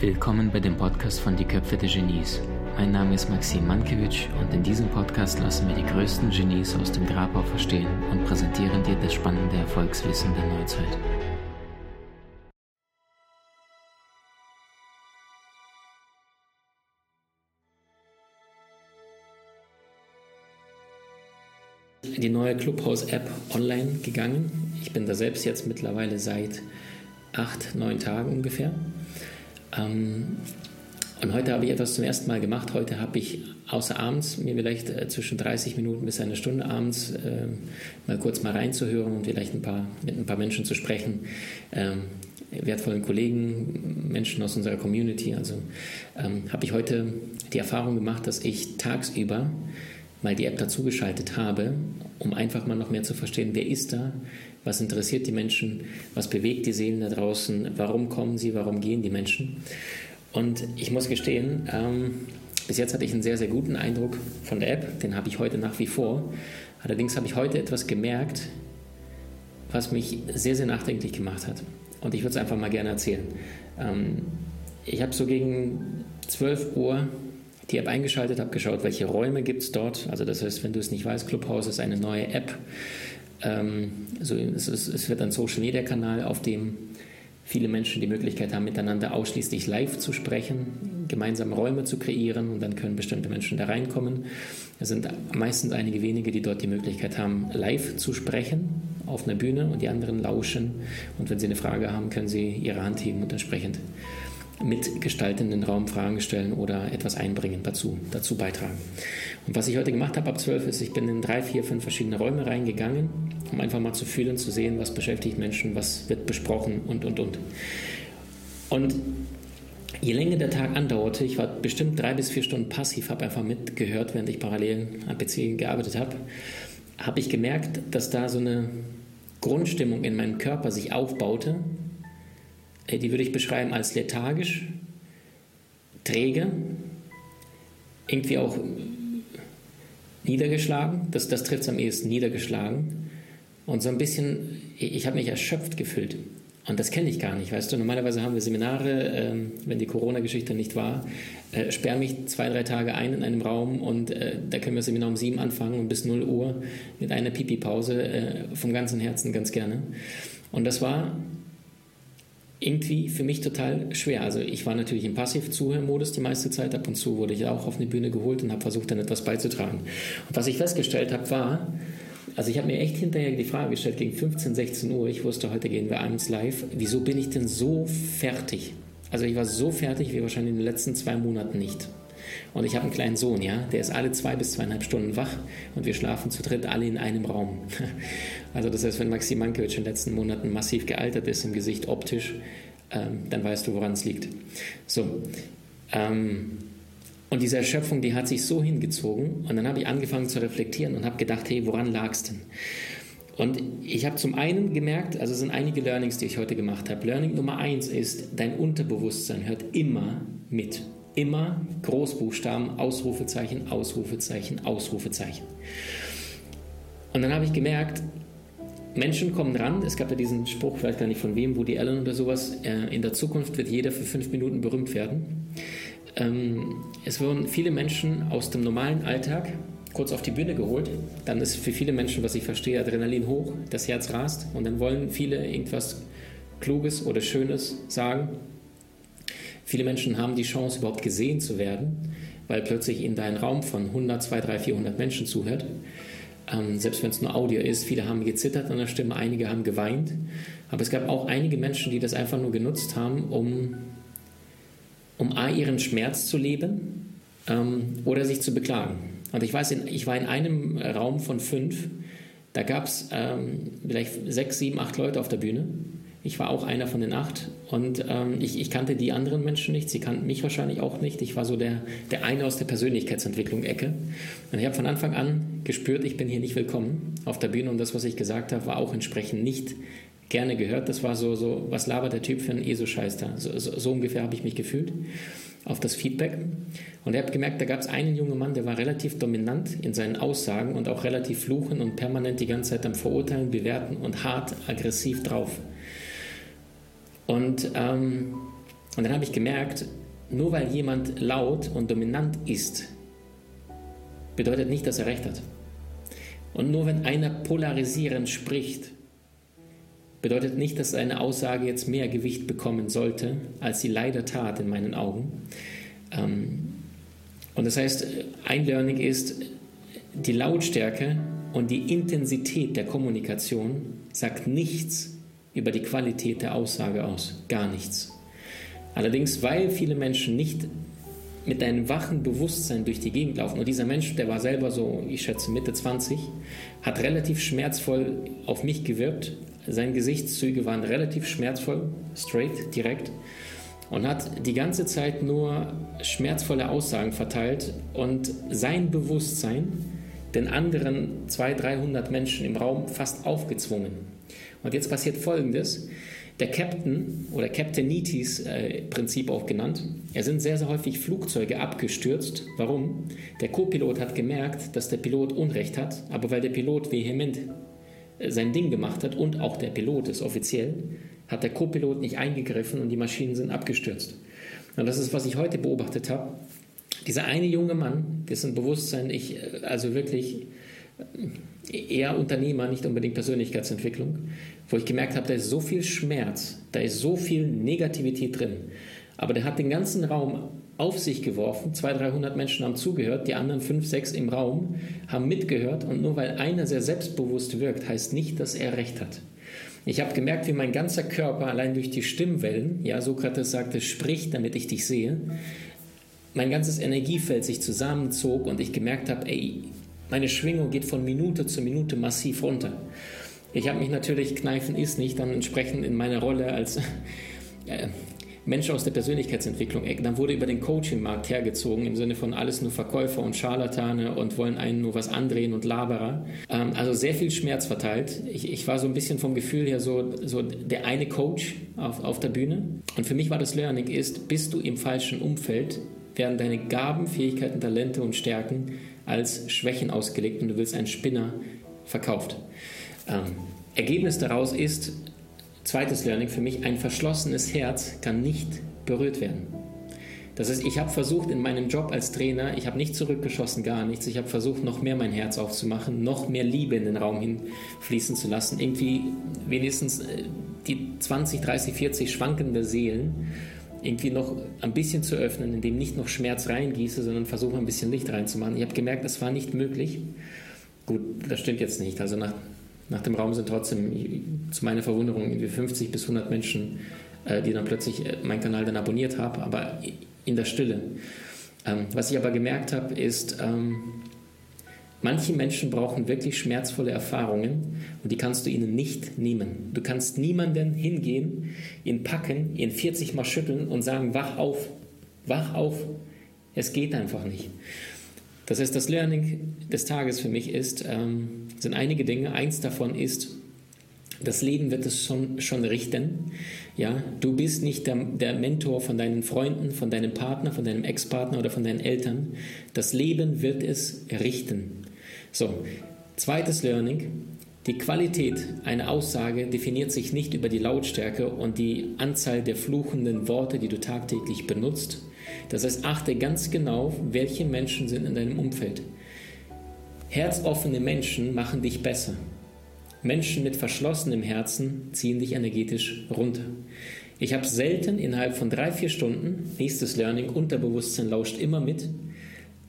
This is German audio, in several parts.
Willkommen bei dem Podcast von Die Köpfe der Genies. Mein Name ist Maxim Mankewitsch und in diesem Podcast lassen wir die größten Genies aus dem Grabau verstehen und präsentieren dir das spannende Erfolgswissen der Neuzeit. Die neue Clubhouse-App online gegangen. Ich bin da selbst jetzt mittlerweile seit acht, neun Tagen ungefähr. Ähm, und heute habe ich etwas zum ersten Mal gemacht. Heute habe ich außer abends mir vielleicht äh, zwischen 30 Minuten bis eine Stunde abends äh, mal kurz mal reinzuhören und vielleicht ein paar, mit ein paar Menschen zu sprechen. Ähm, wertvollen Kollegen, Menschen aus unserer Community. Also ähm, habe ich heute die Erfahrung gemacht, dass ich tagsüber mal die App dazugeschaltet habe, um einfach mal noch mehr zu verstehen, wer ist da, was interessiert die Menschen, was bewegt die Seelen da draußen, warum kommen sie, warum gehen die Menschen. Und ich muss gestehen, ähm, bis jetzt hatte ich einen sehr, sehr guten Eindruck von der App, den habe ich heute nach wie vor. Allerdings habe ich heute etwas gemerkt, was mich sehr, sehr nachdenklich gemacht hat. Und ich würde es einfach mal gerne erzählen. Ähm, ich habe so gegen 12 Uhr die App eingeschaltet, habe geschaut, welche Räume gibt es dort. Also das heißt, wenn du es nicht weißt, Clubhouse ist eine neue App. Ähm, also es, es wird ein Social-Media-Kanal, auf dem viele Menschen die Möglichkeit haben, miteinander ausschließlich live zu sprechen, gemeinsam Räume zu kreieren und dann können bestimmte Menschen da reinkommen. Es sind meistens einige wenige, die dort die Möglichkeit haben, live zu sprechen auf einer Bühne und die anderen lauschen und wenn sie eine Frage haben, können sie ihre Hand heben und entsprechend mitgestalten in den Raum Fragen stellen oder etwas einbringen dazu, dazu beitragen. Und was ich heute gemacht habe ab 12 ist, ich bin in drei, vier, fünf verschiedene Räume reingegangen, um einfach mal zu fühlen, zu sehen, was beschäftigt Menschen, was wird besprochen und, und, und. Und je länger der Tag andauerte, ich war bestimmt drei bis vier Stunden passiv, habe einfach mitgehört, während ich parallel am PC gearbeitet habe, habe ich gemerkt, dass da so eine Grundstimmung in meinem Körper sich aufbaute, die würde ich beschreiben als lethargisch, träge, irgendwie auch niedergeschlagen. Das, das trifft es am ehesten, niedergeschlagen. Und so ein bisschen, ich habe mich erschöpft gefühlt. Und das kenne ich gar nicht, weißt du. Normalerweise haben wir Seminare, ähm, wenn die Corona-Geschichte nicht war, äh, sperre mich zwei, drei Tage ein in einem Raum und äh, da können wir Seminar um sieben anfangen und bis 0 Uhr mit einer Pipi-Pause äh, vom ganzen Herzen ganz gerne. Und das war irgendwie für mich total schwer. Also ich war natürlich im Passiv-Zuhörmodus die meiste Zeit. Ab und zu wurde ich auch auf eine Bühne geholt und habe versucht, dann etwas beizutragen. Und was ich festgestellt habe, war, also ich habe mir echt hinterher die Frage gestellt, gegen 15, 16 Uhr, ich wusste, heute gehen wir abends live, wieso bin ich denn so fertig? Also ich war so fertig wie wahrscheinlich in den letzten zwei Monaten nicht. Und ich habe einen kleinen Sohn, ja, der ist alle zwei bis zweieinhalb Stunden wach und wir schlafen zu dritt alle in einem Raum. Also das heißt, wenn Maxim Mankiewicz in den letzten Monaten massiv gealtert ist im Gesicht optisch, ähm, dann weißt du, woran es liegt. So. Ähm, und diese Erschöpfung, die hat sich so hingezogen und dann habe ich angefangen zu reflektieren und habe gedacht, hey, woran lag es denn? Und ich habe zum einen gemerkt, also es sind einige Learnings, die ich heute gemacht habe. Learning Nummer eins ist, dein Unterbewusstsein hört immer mit immer Großbuchstaben, Ausrufezeichen, Ausrufezeichen, Ausrufezeichen. Und dann habe ich gemerkt, Menschen kommen ran. Es gab ja diesen Spruch, vielleicht gar nicht von wem, Woody Allen oder sowas. Äh, in der Zukunft wird jeder für fünf Minuten berühmt werden. Ähm, es wurden viele Menschen aus dem normalen Alltag kurz auf die Bühne geholt. Dann ist für viele Menschen, was ich verstehe, Adrenalin hoch, das Herz rast und dann wollen viele irgendwas Kluges oder Schönes sagen Viele Menschen haben die Chance, überhaupt gesehen zu werden, weil plötzlich in deinem Raum von 100, 200, 300, 400 Menschen zuhört. Ähm, selbst wenn es nur Audio ist, viele haben gezittert an der Stimme, einige haben geweint. Aber es gab auch einige Menschen, die das einfach nur genutzt haben, um, um A, ihren Schmerz zu leben ähm, oder sich zu beklagen. Und ich weiß, ich war in einem Raum von fünf, da gab es ähm, vielleicht sechs, sieben, acht Leute auf der Bühne. Ich war auch einer von den acht und ähm, ich, ich, kannte die anderen Menschen nicht. Sie kannten mich wahrscheinlich auch nicht. Ich war so der, der eine aus der Persönlichkeitsentwicklung-Ecke. Und ich habe von Anfang an gespürt, ich bin hier nicht willkommen auf der Bühne und das, was ich gesagt habe, war auch entsprechend nicht gerne gehört. Das war so, so was labert der Typ für einen ESO-Scheiß da? So, so, so ungefähr habe ich mich gefühlt auf das Feedback. Und ihr habt gemerkt, da gab es einen jungen Mann, der war relativ dominant in seinen Aussagen und auch relativ fluchen und permanent die ganze Zeit am Verurteilen, Bewerten und hart aggressiv drauf. Und ähm, Und dann habe ich gemerkt, nur weil jemand laut und dominant ist, bedeutet nicht, dass er recht hat. Und nur wenn einer polarisierend spricht, bedeutet nicht, dass eine Aussage jetzt mehr Gewicht bekommen sollte, als sie leider tat in meinen Augen. Ähm, und das heißt, ein Learning ist, die Lautstärke und die Intensität der Kommunikation sagt nichts über die Qualität der Aussage aus. Gar nichts. Allerdings, weil viele Menschen nicht mit einem wachen Bewusstsein durch die Gegend laufen. Und dieser Mensch, der war selber so, ich schätze Mitte 20, hat relativ schmerzvoll auf mich gewirkt. Seine Gesichtszüge waren relativ schmerzvoll, straight, direkt. Und hat die ganze Zeit nur schmerzvolle Aussagen verteilt und sein Bewusstsein den anderen 200, 300 Menschen im Raum fast aufgezwungen. Und jetzt passiert Folgendes. Der Captain oder Captain Nitis äh, Prinzip auch genannt. Er sind sehr, sehr häufig Flugzeuge abgestürzt. Warum? Der Co-Pilot hat gemerkt, dass der Pilot Unrecht hat, aber weil der Pilot vehement äh, sein Ding gemacht hat und auch der Pilot ist offiziell, hat der Co-Pilot nicht eingegriffen und die Maschinen sind abgestürzt. Und das ist, was ich heute beobachtet habe. Dieser eine junge Mann, dessen Bewusstsein ich äh, also wirklich eher Unternehmer, nicht unbedingt Persönlichkeitsentwicklung, wo ich gemerkt habe, da ist so viel Schmerz, da ist so viel Negativität drin. Aber der hat den ganzen Raum auf sich geworfen. 200, 300 Menschen haben zugehört, die anderen 5, 6 im Raum haben mitgehört. Und nur weil einer sehr selbstbewusst wirkt, heißt nicht, dass er recht hat. Ich habe gemerkt, wie mein ganzer Körper allein durch die Stimmwellen, ja, Sokrates sagte, sprich, damit ich dich sehe, mein ganzes Energiefeld sich zusammenzog und ich gemerkt habe, ey, meine Schwingung geht von Minute zu Minute massiv runter. Ich habe mich natürlich, Kneifen ist nicht, dann entsprechend in meiner Rolle als äh, Mensch aus der Persönlichkeitsentwicklung, äh, dann wurde über den Coaching-Markt hergezogen, im Sinne von alles nur Verkäufer und Scharlatane und wollen einen nur was andrehen und Laberer. Ähm, also sehr viel Schmerz verteilt. Ich, ich, war so ein bisschen vom Gefühl her so, so der eine Coach auf, auf der Bühne. Und für mich war das Learning ist, bist du im falschen Umfeld, werden deine Gaben, Fähigkeiten, Talente und Stärken als Schwächen ausgelegt und du willst einen Spinner verkauft. Ähm, Ergebnis daraus ist, zweites Learning für mich, ein verschlossenes Herz kann nicht berührt werden. Das heißt, ich habe versucht in meinem Job als Trainer, ich habe nicht zurückgeschossen, gar nichts. Ich habe versucht, noch mehr mein Herz aufzumachen, noch mehr Liebe in den Raum hinfließen zu lassen. Irgendwie wenigstens äh, die 20, 30, 40 schwankende Seelen irgendwie noch ein bisschen zu öffnen, indem nicht noch Schmerz reingieße, sondern versuche ein bisschen Licht reinzumachen. Ich habe gemerkt, das war nicht möglich. Gut, das stimmt jetzt nicht. Also nach, nach dem Raum sind trotzdem zu meiner Verwunderung irgendwie 50 bis 100 Menschen, äh, die dann plötzlich äh, meinen Kanal dann abonniert haben, aber in der Stille. Ähm, was ich aber gemerkt habe, ist, ähm, Manche Menschen brauchen wirklich schmerzvolle Erfahrungen und die kannst du ihnen nicht nehmen. Du kannst niemanden hingehen, ihn packen, ihn 40 Mal schütteln und sagen, wach auf, wach auf. Es geht einfach nicht. Das heißt, das Learning des Tages für mich ist, ähm, sind einige Dinge. Eins davon ist, das Leben wird es schon, schon richten. Ja, du bist nicht der, der Mentor von deinen Freunden, von deinem Partner, von deinem Ex-Partner oder von deinen Eltern. Das Leben wird es richten. So, zweites Learning. Die Qualität einer Aussage definiert sich nicht über die Lautstärke und die Anzahl der fluchenden Worte, die du tagtäglich benutzt. Das heißt, achte ganz genau, welche Menschen sind in deinem Umfeld. Herzoffene Menschen machen dich besser. Menschen mit verschlossenem Herzen ziehen dich energetisch runter. Ich habe selten innerhalb von drei, vier Stunden, nächstes Learning, Unterbewusstsein lauscht immer mit,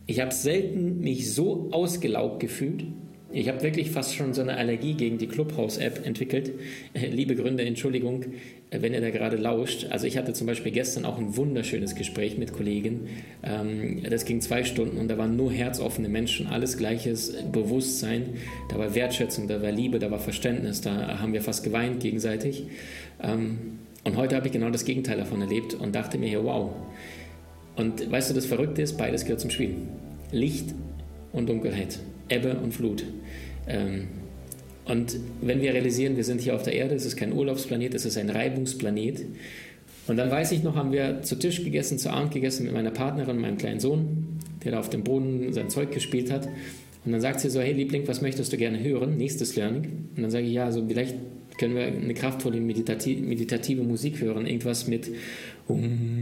ich habe selten mich so ausgelaugt gefühlt. Ich habe wirklich fast schon so eine Allergie gegen die Clubhouse-App entwickelt. Äh, liebe Gründer, Entschuldigung, äh, wenn ihr da gerade lauscht. Also ich hatte zum Beispiel gestern auch ein wunderschönes Gespräch mit Kollegen. Ähm, das ging zwei Stunden und da waren nur herzoffene Menschen, alles gleiches Bewusstsein. Da war Wertschätzung, da war Liebe, da war Verständnis, da haben wir fast geweint gegenseitig. Ähm, und heute habe ich genau das Gegenteil davon erlebt und dachte mir, wow, und weißt du, das Verrückte ist, beides gehört zum Spiel. Licht und Dunkelheit, Ebbe und Flut. Ähm, und wenn wir realisieren, wir sind hier auf der Erde, es ist kein Urlaubsplanet, es ist ein Reibungsplanet. Und dann weiß ich noch, haben wir zu Tisch gegessen, zu Abend gegessen mit meiner Partnerin, meinem kleinen Sohn, der da auf dem Boden sein Zeug gespielt hat. Und dann sagt sie so, hey Liebling, was möchtest du gerne hören? Nächstes Learning. Und dann sage ich, ja, so vielleicht können wir eine kraftvolle meditative, meditative Musik hören, irgendwas mit um,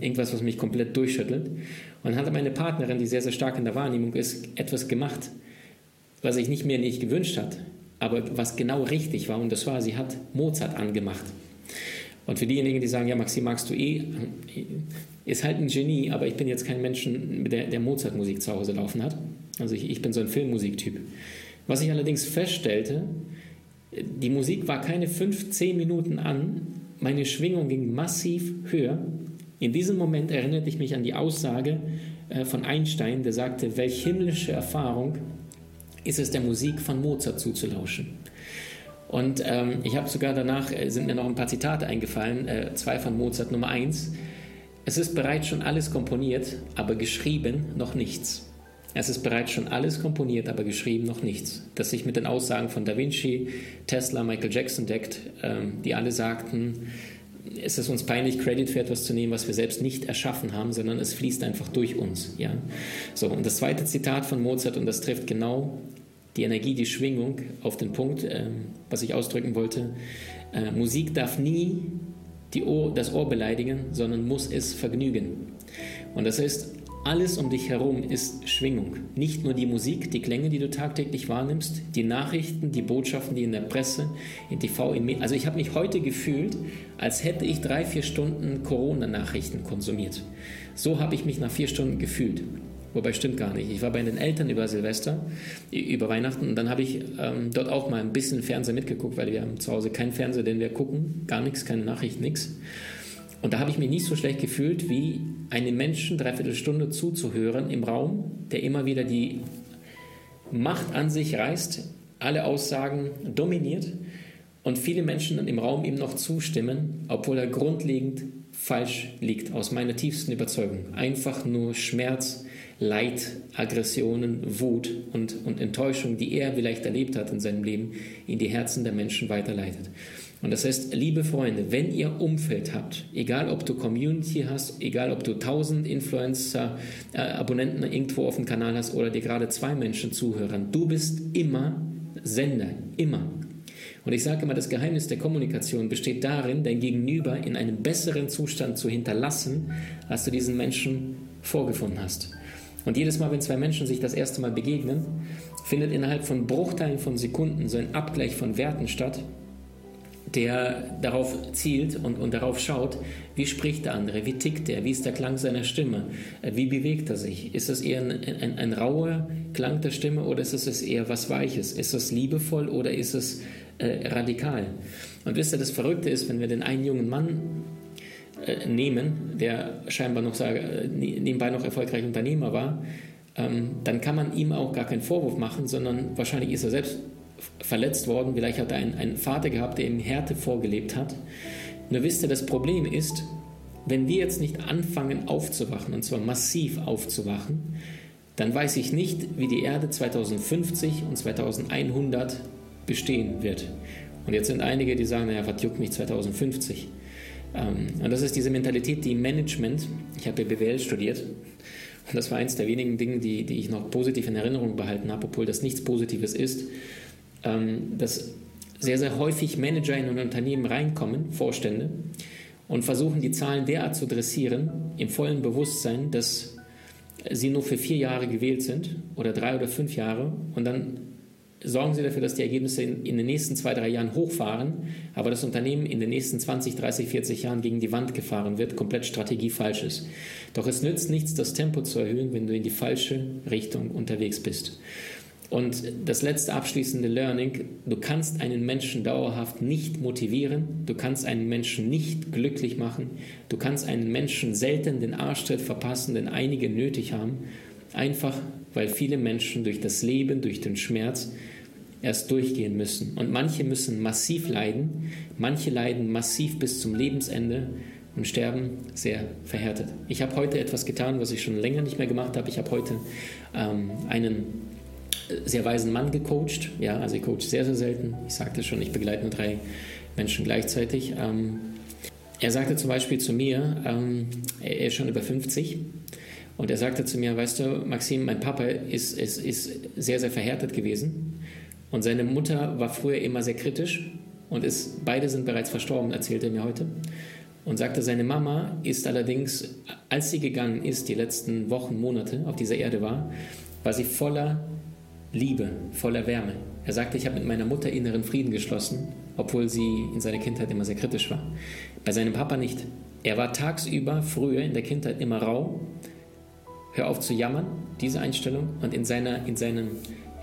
irgendwas, was mich komplett durchschüttelt. Und hat meine Partnerin, die sehr, sehr stark in der Wahrnehmung ist, etwas gemacht, was ich nicht mehr nicht gewünscht hat, aber was genau richtig war. Und das war, sie hat Mozart angemacht. Und für diejenigen, die sagen, ja, Maxi, magst du eh, ist halt ein Genie, aber ich bin jetzt kein Mensch, der, der Mozart-Musik zu Hause laufen hat. Also ich, ich bin so ein Filmmusiktyp. Was ich allerdings feststellte, die Musik war keine fünf, zehn Minuten an, meine Schwingung ging massiv höher. In diesem Moment erinnerte ich mich an die Aussage äh, von Einstein, der sagte, welch himmlische Erfahrung ist es der Musik von Mozart zuzulauschen. Und ähm, ich habe sogar danach, äh, sind mir noch ein paar Zitate eingefallen, äh, zwei von Mozart Nummer eins. Es ist bereits schon alles komponiert, aber geschrieben noch nichts. Es ist bereits schon alles komponiert, aber geschrieben noch nichts. Das sich mit den Aussagen von Da Vinci, Tesla, Michael Jackson deckt, ähm, die alle sagten, es ist uns peinlich, Credit für etwas zu nehmen, was wir selbst nicht erschaffen haben, sondern es fließt einfach durch uns. Ja? So, und das zweite Zitat von Mozart, und das trifft genau die Energie, die Schwingung auf den Punkt, äh, was ich ausdrücken wollte. Äh, Musik darf nie Ohr, das Ohr beleidigen, sondern muss es vergnügen. Und das heißt, alles um dich herum ist Schwingung. Nicht nur die Musik, die Klänge, die du tagtäglich wahrnimmst, die Nachrichten, die Botschaften, die in der Presse, in TV, in Medien. Also ich habe mich heute gefühlt, als hätte ich drei, vier Stunden Corona-Nachrichten konsumiert. So habe ich mich nach vier Stunden gefühlt. Wobei stimmt gar nicht. Ich war bei den Eltern über Silvester, über Weihnachten und dann habe ich ähm, dort auch mal ein bisschen Fernseher mitgeguckt, weil wir haben zu Hause keinen Fernseher, den wir gucken, gar nichts, keine Nachricht, nichts. Und da habe ich mich nicht so schlecht gefühlt, wie einem Menschen dreiviertel Stunde zuzuhören im Raum, der immer wieder die Macht an sich reißt, alle Aussagen dominiert und viele Menschen im Raum ihm noch zustimmen, obwohl er grundlegend falsch liegt, aus meiner tiefsten Überzeugung. Einfach nur Schmerz, Leid, Aggressionen, Wut und, und Enttäuschung, die er vielleicht erlebt hat in seinem Leben, in die Herzen der Menschen weiterleitet. Und das heißt, liebe Freunde, wenn ihr Umfeld habt, egal ob du Community hast, egal ob du 1000 Influencer, äh, Abonnenten irgendwo auf dem Kanal hast oder dir gerade zwei Menschen zuhören, du bist immer Sender, immer. Und ich sage immer, das Geheimnis der Kommunikation besteht darin, dein Gegenüber in einem besseren Zustand zu hinterlassen, als du diesen Menschen vorgefunden hast. Und jedes Mal, wenn zwei Menschen sich das erste Mal begegnen, findet innerhalb von Bruchteilen von Sekunden so ein Abgleich von Werten statt, der darauf zielt und, und darauf schaut, wie spricht der andere, wie tickt er, wie ist der Klang seiner Stimme, äh, wie bewegt er sich. Ist das eher ein, ein, ein rauer Klang der Stimme oder ist es eher was Weiches? Ist das liebevoll oder ist es äh, radikal? Und wisst ihr, das Verrückte ist, wenn wir den einen jungen Mann äh, nehmen, der scheinbar noch sage, äh, nebenbei noch erfolgreich Unternehmer war, ähm, dann kann man ihm auch gar keinen Vorwurf machen, sondern wahrscheinlich ist er selbst verletzt worden, vielleicht hat er einen, einen Vater gehabt, der ihm Härte vorgelebt hat. Nur wisst ihr, das Problem ist, wenn wir jetzt nicht anfangen aufzuwachen, und zwar massiv aufzuwachen, dann weiß ich nicht, wie die Erde 2050 und 2100 bestehen wird. Und jetzt sind einige, die sagen, naja, was juckt mich 2050? Ähm, und das ist diese Mentalität, die Management, ich habe ja BWL studiert, und das war eins der wenigen Dinge, die, die ich noch positiv in Erinnerung behalten habe, obwohl das nichts Positives ist, ähm, dass sehr, sehr häufig Manager in ein Unternehmen reinkommen, Vorstände, und versuchen, die Zahlen derart zu dressieren, im vollen Bewusstsein, dass sie nur für vier Jahre gewählt sind oder drei oder fünf Jahre und dann sorgen Sie dafür, dass die Ergebnisse in, in, den nächsten zwei, drei Jahren hochfahren, aber das Unternehmen in den nächsten 20, 30, 40 Jahren gegen die Wand gefahren wird, komplett Strategie falsch ist. Doch es nützt nichts, das Tempo zu erhöhen, wenn du in die falsche Richtung unterwegs bist. Und das letzte abschließende Learning, du kannst einen Menschen dauerhaft nicht motivieren, du kannst einen Menschen nicht glücklich machen, du kannst einen Menschen selten den Arschtritt verpassen, den einige nötig haben, einfach weil viele Menschen durch das Leben, durch den Schmerz erst durchgehen müssen. Und manche müssen massiv leiden, manche leiden massiv bis zum Lebensende und sterben sehr verhärtet. Ich habe heute etwas getan, was ich schon länger nicht mehr gemacht habe. Ich habe heute ähm, einen sehr weisen Mann gecoacht. Ja, also ich coach sehr, sehr selten. Ich sagte schon, ich begleite nur drei Menschen gleichzeitig. Ähm, er sagte zum Beispiel zu mir, ähm, er ist schon über 50 und er sagte zu mir, weißt du, Maxim, mein Papa ist, ist, ist sehr, sehr verhärtet gewesen. Und seine Mutter war früher immer sehr kritisch. und ist, beide sind bereits verstorben, erzählt er mir heute. Und sagte, seine Mama ist allerdings, als sie gegangen ist, die letzten Wochen, Monate auf dieser Erde war, war sie voller Liebe, voller Wärme. Er sagte, ich habe mit meiner Mutter inneren Frieden geschlossen, obwohl sie in seiner Kindheit immer sehr kritisch war. Bei seinem Papa nicht. Er war tagsüber, früher in der Kindheit immer rau. Hör auf zu jammern, diese Einstellung. Und in, seiner, in seinem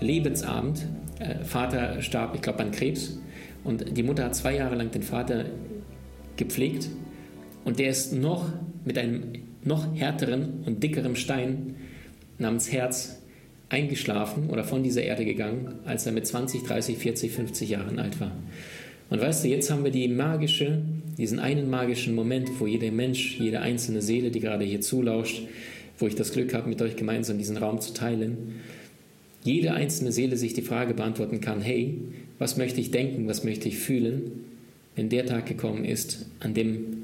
Lebensabend, äh, Vater starb, ich glaube, an Krebs. Und die Mutter hat zwei Jahre lang den Vater gepflegt. Und der ist noch mit einem noch härteren und dickeren Stein namens Herz eingeschlafen oder von dieser Erde gegangen, als er mit 20, 30, 40, 50 Jahren alt war. Und weißt du, jetzt haben wir die magische, diesen einen magischen Moment, wo jeder Mensch, jede einzelne Seele, die gerade hier zulauscht, wo ich das Glück habe, mit euch gemeinsam diesen Raum zu teilen, jede einzelne Seele sich die Frage beantworten kann, hey, was möchte ich denken, was möchte ich fühlen, wenn der Tag gekommen ist, an dem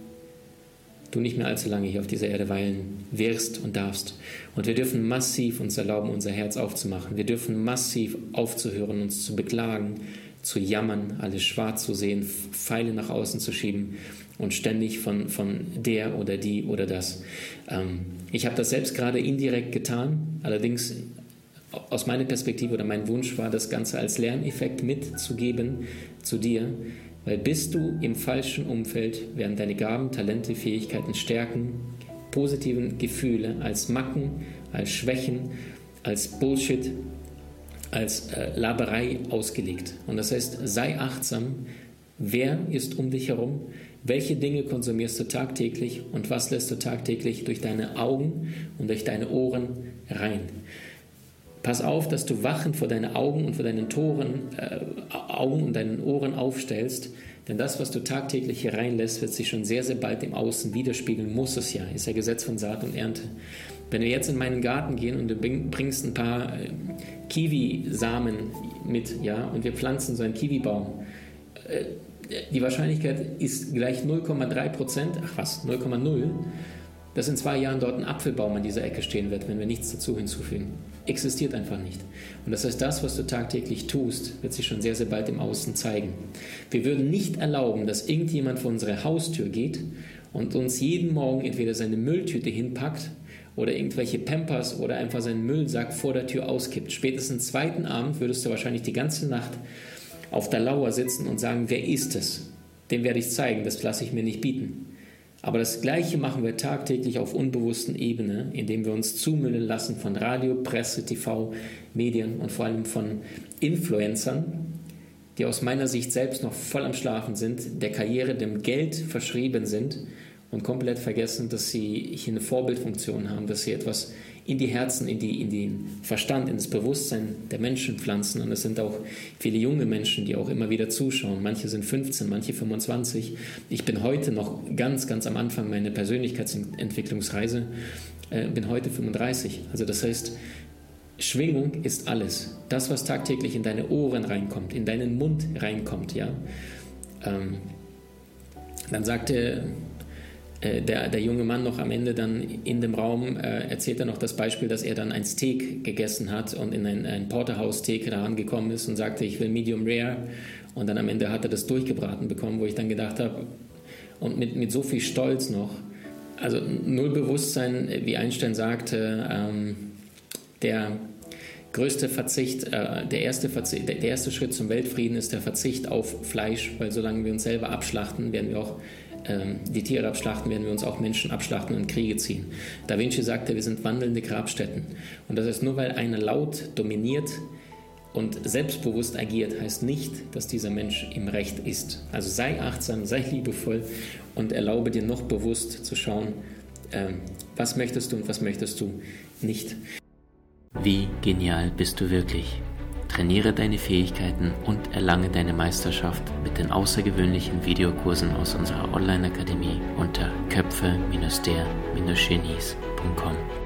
du nicht mehr allzu lange hier auf dieser Erde weilen wirst und darfst. Und wir dürfen massiv uns erlauben, unser Herz aufzumachen. Wir dürfen massiv aufzuhören, uns zu beklagen, zu jammern, alles schwarz zu sehen, Pfeile nach außen zu schieben und ständig von, von der oder die oder das. Ähm, ich habe das selbst gerade indirekt getan, allerdings aus meiner Perspektive oder mein Wunsch war, das Ganze als Lerneffekt mitzugeben zu dir, weil bist du im falschen Umfeld, werden deine Gaben, Talente, Fähigkeiten, Stärken, positiven Gefühle als Macken, als Schwächen, als Bullshit, als äh, Laberei ausgelegt. Und das heißt, sei achtsam, wer ist um dich herum, welche Dinge konsumierst du tagtäglich und was lässt du tagtäglich durch deine Augen und durch deine Ohren rein. Pass auf, dass du wachend vor deine Augen und vor deinen Toren, äh, Augen und deinen Ohren aufstellst, denn das, was du tagtäglich hier reinlässt, wird sich schon sehr, sehr bald im Außen widerspiegeln, muss es ja, ist ja Gesetz von Saat und Ernte. Wenn wir jetzt in meinen Garten gehen und du bringst ein paar äh, Kiwi-Samen mit, ja, und wir pflanzen so einen Kiwi-Baum, äh, die Wahrscheinlichkeit ist gleich 0,3 Prozent, ach was, 0,0, dass in zwei Jahren dort ein Apfelbaum an dieser Ecke stehen wird, wenn wir nichts dazu hinzufügen. Existiert einfach nicht. Und das heißt, das, was du tagtäglich tust, wird sich schon sehr, sehr bald im Außen zeigen. Wir würden nicht erlauben, dass irgendjemand vor unsere Haustür geht und uns jeden Morgen entweder seine Mülltüte hinpackt oder irgendwelche Pampers oder einfach seinen Müllsack vor der Tür auskippt. Spätestens zweiten Abend würdest du wahrscheinlich die ganze Nacht auf der Lauer sitzen und sagen, wer ist es? Dem werde ich zeigen, das lasse ich mir nicht bieten. Aber das Gleiche machen wir tagtäglich auf unbewussten Ebene, indem wir uns zumüllen lassen von Radio, Presse, TV, Medien und vor allem von Influencern, die aus meiner Sicht selbst noch voll am Schlafen sind, der Karriere, dem Geld verschrieben sind und komplett vergessen, dass sie hier eine Vorbildfunktion haben, dass sie etwas in die Herzen, in, die, in den Verstand, in das Bewusstsein der Menschen pflanzen. Und es sind auch viele junge Menschen, die auch immer wieder zuschauen. Manche sind 15, manche 25. Ich bin heute noch ganz, ganz am Anfang meiner Persönlichkeitsentwicklungsreise, äh, bin heute 35. Also das heißt, Schwingung ist alles. Das, was tagtäglich in deine Ohren reinkommt, in deinen Mund reinkommt, ja. Ähm, dann sagte der, der junge Mann noch am Ende dann in dem Raum äh, erzählt er noch das Beispiel, dass er dann ein Steak gegessen hat und in ein, ein Porterhouse-Steak herangekommen ist und sagte, ich will Medium Rare. Und dann am Ende hat er das durchgebraten bekommen, wo ich dann gedacht habe, und mit, mit so viel Stolz noch, also null Bewusstsein, wie Einstein sagte, ähm, der größte Verzicht, äh, der, erste Verzicht, der, der erste Schritt zum Weltfrieden ist der Verzicht auf Fleisch, weil solange wir uns selber abschlachten, werden wir auch die Tiere abschlachten, werden wir uns auch Menschen abschlachten und Kriege ziehen. Da Vinci sagte, wir sind wandelnde Grabstätten. Und das heißt, nur weil einer laut dominiert und selbstbewusst agiert, heißt nicht, dass dieser Mensch im Recht ist. Also sei achtsam, sei liebevoll und erlaube dir noch bewusst zu schauen, ähm, was möchtest du und was möchtest du nicht. Wie genial bist du wirklich? Trainiere deine Fähigkeiten und erlange deine Meisterschaft mit den außergewöhnlichen Videokursen aus unserer Online-Akademie unter köpfe-der-genies.com.